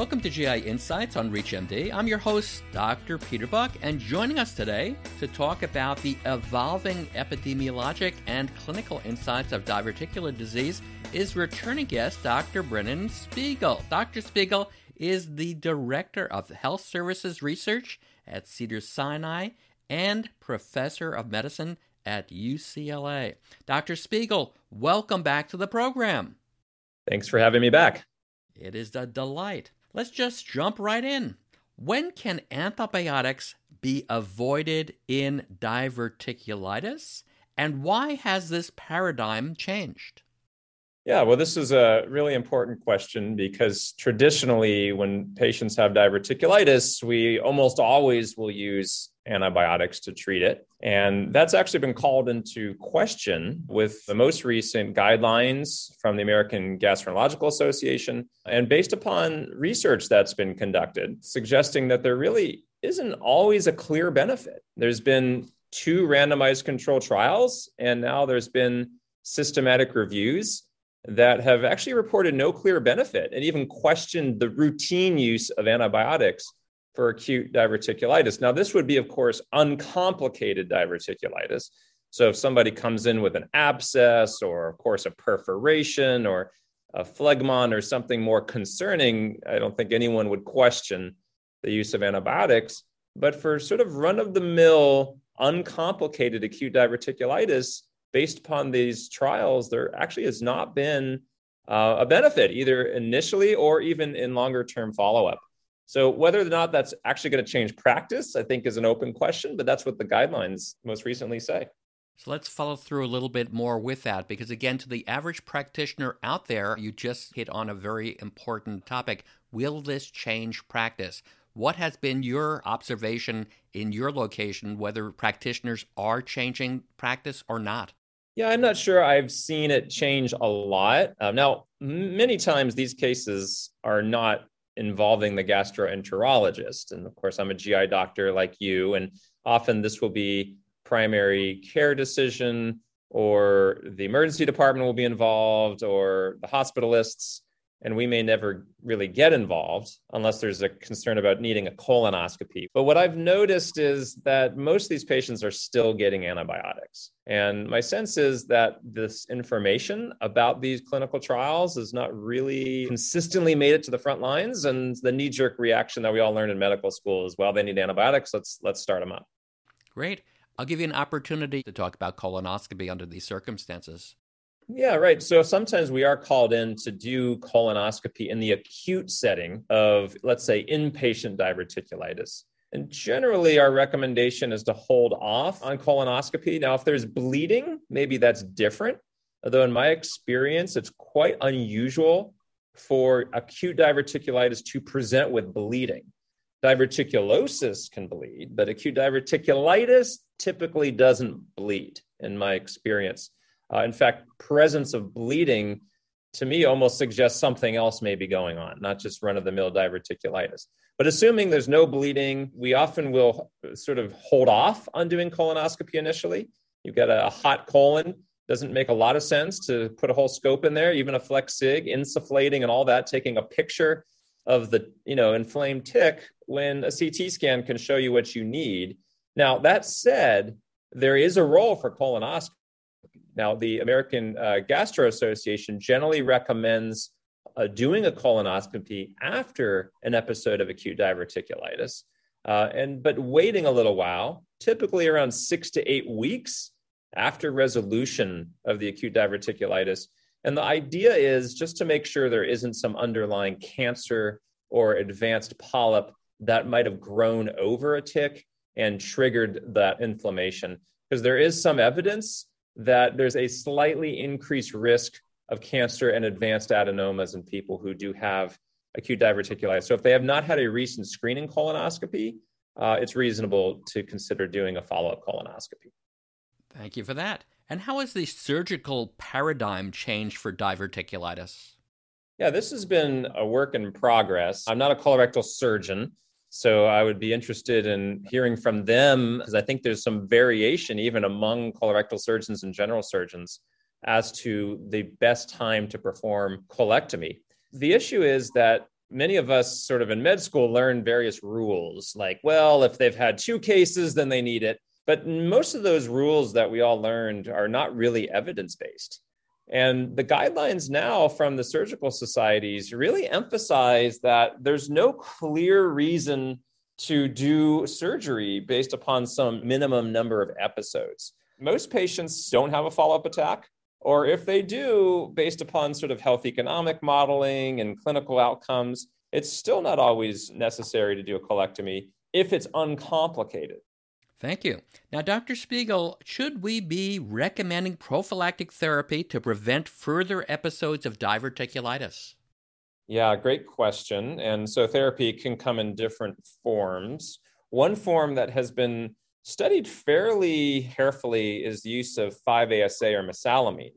Welcome to GI Insights on ReachMD. I'm your host, Dr. Peter Buck, and joining us today to talk about the evolving epidemiologic and clinical insights of diverticular disease is returning guest Dr. Brennan Spiegel. Dr. Spiegel is the Director of Health Services Research at Cedars Sinai and Professor of Medicine at UCLA. Dr. Spiegel, welcome back to the program. Thanks for having me back. It is a delight. Let's just jump right in. When can antibiotics be avoided in diverticulitis? And why has this paradigm changed? Yeah, well, this is a really important question because traditionally, when patients have diverticulitis, we almost always will use antibiotics to treat it. And that's actually been called into question with the most recent guidelines from the American Gastroenterological Association and based upon research that's been conducted, suggesting that there really isn't always a clear benefit. There's been two randomized control trials, and now there's been systematic reviews that have actually reported no clear benefit and even questioned the routine use of antibiotics for acute diverticulitis. Now, this would be, of course, uncomplicated diverticulitis. So, if somebody comes in with an abscess or, of course, a perforation or a phlegmon or something more concerning, I don't think anyone would question the use of antibiotics. But for sort of run of the mill, uncomplicated acute diverticulitis, based upon these trials, there actually has not been uh, a benefit either initially or even in longer term follow up. So whether or not that's actually going to change practice, I think is an open question, but that's what the guidelines most recently say. So let's follow through a little bit more with that because, again, to the average practitioner out there, you just hit on a very important topic. Will this change practice? What has been your observation in your location, whether practitioners are changing practice or not? Yeah, I'm not sure I've seen it change a lot. Um, now, many times these cases are not involving the gastroenterologist. And of course, I'm a GI doctor like you, and often this will be primary care decision, or the emergency department will be involved, or the hospitalists and we may never really get involved unless there's a concern about needing a colonoscopy. But what I've noticed is that most of these patients are still getting antibiotics. And my sense is that this information about these clinical trials is not really consistently made it to the front lines. And the knee jerk reaction that we all learned in medical school is well, they need antibiotics, let's, let's start them up. Great. I'll give you an opportunity to talk about colonoscopy under these circumstances. Yeah, right. So sometimes we are called in to do colonoscopy in the acute setting of, let's say, inpatient diverticulitis. And generally, our recommendation is to hold off on colonoscopy. Now, if there's bleeding, maybe that's different. Although, in my experience, it's quite unusual for acute diverticulitis to present with bleeding. Diverticulosis can bleed, but acute diverticulitis typically doesn't bleed, in my experience. Uh, in fact, presence of bleeding to me almost suggests something else may be going on, not just run of the mill diverticulitis. But assuming there's no bleeding, we often will sort of hold off on doing colonoscopy initially. You've got a hot colon, doesn't make a lot of sense to put a whole scope in there, even a flex sig, insufflating and all that, taking a picture of the you know inflamed tick when a CT scan can show you what you need. Now that said, there is a role for colonoscopy now, the American uh, Gastro Association generally recommends uh, doing a colonoscopy after an episode of acute diverticulitis, uh, and but waiting a little while, typically around six to eight weeks after resolution of the acute diverticulitis. And the idea is just to make sure there isn't some underlying cancer or advanced polyp that might have grown over a tick and triggered that inflammation. Because there is some evidence that there's a slightly increased risk of cancer and advanced adenomas in people who do have acute diverticulitis. So if they have not had a recent screening colonoscopy, uh, it's reasonable to consider doing a follow up colonoscopy. Thank you for that. And how has the surgical paradigm changed for diverticulitis? Yeah, this has been a work in progress. I'm not a colorectal surgeon, so I would be interested in hearing from them because I think there's some variation even among colorectal surgeons and general surgeons as to the best time to perform colectomy. The issue is that many of us sort of in med school learn various rules like well if they've had two cases then they need it but most of those rules that we all learned are not really evidence based and the guidelines now from the surgical societies really emphasize that there's no clear reason to do surgery based upon some minimum number of episodes. Most patients don't have a follow up attack, or if they do, based upon sort of health economic modeling and clinical outcomes, it's still not always necessary to do a colectomy if it's uncomplicated. Thank you. Now, Dr. Spiegel, should we be recommending prophylactic therapy to prevent further episodes of diverticulitis? Yeah, great question. And so therapy can come in different forms. One form that has been studied fairly carefully is the use of 5-ASA or mesalamine.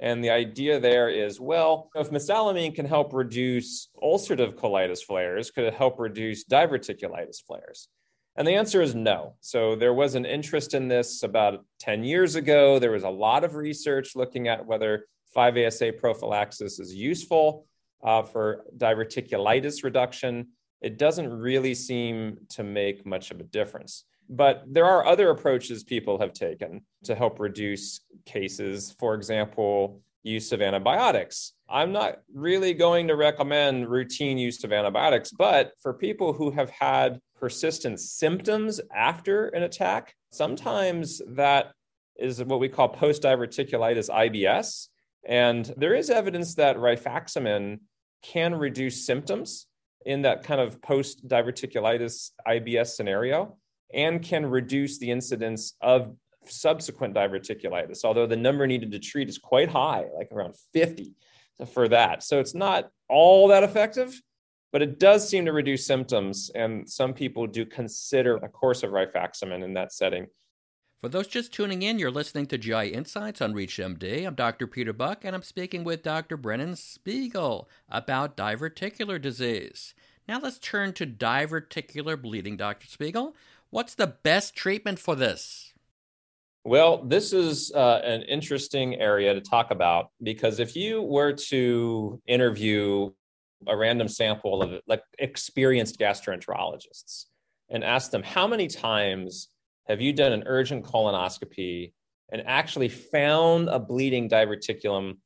And the idea there is well, if mesalamine can help reduce ulcerative colitis flares, could it help reduce diverticulitis flares? And the answer is no. So there was an interest in this about 10 years ago. There was a lot of research looking at whether 5-ASA prophylaxis is useful uh, for diverticulitis reduction. It doesn't really seem to make much of a difference. But there are other approaches people have taken to help reduce cases. For example, use of antibiotics. I'm not really going to recommend routine use of antibiotics, but for people who have had persistent symptoms after an attack, sometimes that is what we call post diverticulitis IBS. And there is evidence that rifaximin can reduce symptoms in that kind of post diverticulitis IBS scenario and can reduce the incidence of subsequent diverticulitis, although the number needed to treat is quite high, like around 50 for that. So it's not all that effective, but it does seem to reduce symptoms. And some people do consider a course of rifaximin in that setting. For those just tuning in, you're listening to GI Insights on ReachMD. I'm Dr. Peter Buck, and I'm speaking with Dr. Brennan Spiegel about diverticular disease. Now let's turn to diverticular bleeding, Dr. Spiegel. What's the best treatment for this? Well, this is uh, an interesting area to talk about because if you were to interview a random sample of like experienced gastroenterologists and ask them how many times have you done an urgent colonoscopy and actually found a bleeding diverticulum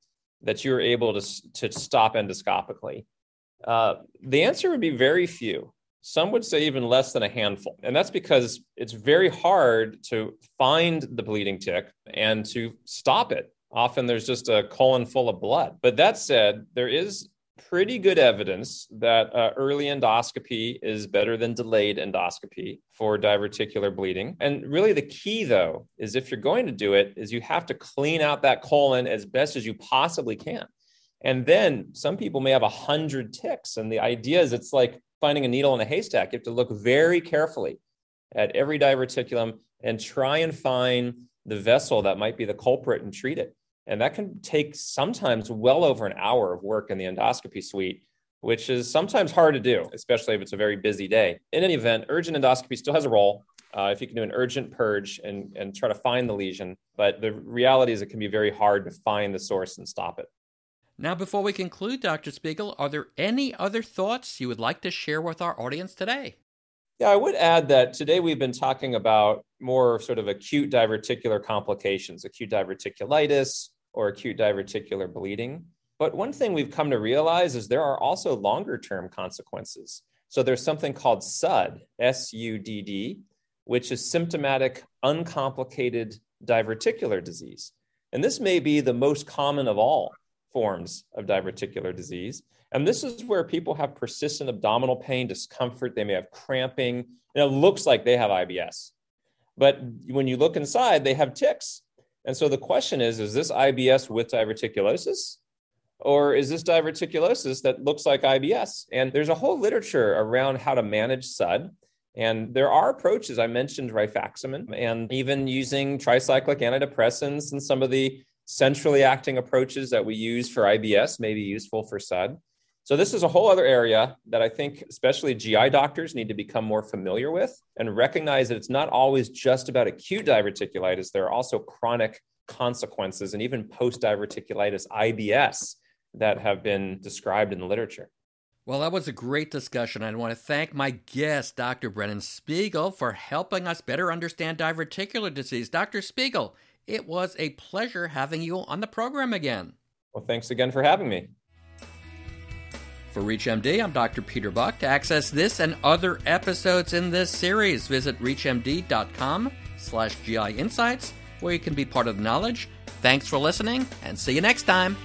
that you were able to, to stop endoscopically? Uh, the answer would be very few. Some would say even less than a handful. And that's because it's very hard to find the bleeding tick and to stop it. Often there's just a colon full of blood. But that said, there is pretty good evidence that uh, early endoscopy is better than delayed endoscopy for diverticular bleeding. And really the key though is if you're going to do it is you have to clean out that colon as best as you possibly can. And then some people may have a hundred ticks. And the idea is it's like finding a needle in a haystack. You have to look very carefully at every diverticulum and try and find the vessel that might be the culprit and treat it. And that can take sometimes well over an hour of work in the endoscopy suite, which is sometimes hard to do, especially if it's a very busy day. In any event, urgent endoscopy still has a role. Uh, if you can do an urgent purge and, and try to find the lesion. But the reality is, it can be very hard to find the source and stop it. Now, before we conclude, Dr. Spiegel, are there any other thoughts you would like to share with our audience today? Yeah, I would add that today we've been talking about more sort of acute diverticular complications, acute diverticulitis or acute diverticular bleeding. But one thing we've come to realize is there are also longer term consequences. So there's something called SUDD, S U D D, which is symptomatic uncomplicated diverticular disease. And this may be the most common of all forms of diverticular disease. And this is where people have persistent abdominal pain, discomfort. They may have cramping. And it looks like they have IBS. But when you look inside, they have ticks. And so the question is is this IBS with diverticulosis? Or is this diverticulosis that looks like IBS? And there's a whole literature around how to manage SUDD. And there are approaches. I mentioned rifaximin and even using tricyclic antidepressants and some of the centrally acting approaches that we use for IBS may be useful for SUDD. So, this is a whole other area that I think, especially GI doctors, need to become more familiar with and recognize that it's not always just about acute diverticulitis. There are also chronic consequences and even post diverticulitis IBS that have been described in the literature. Well, that was a great discussion. I want to thank my guest, Dr. Brennan Spiegel, for helping us better understand diverticular disease. Dr. Spiegel, it was a pleasure having you on the program again. Well, thanks again for having me. For ReachMD, I'm Dr. Peter Buck. To access this and other episodes in this series, visit reachmd.com slash GI Insights, where you can be part of the knowledge. Thanks for listening, and see you next time.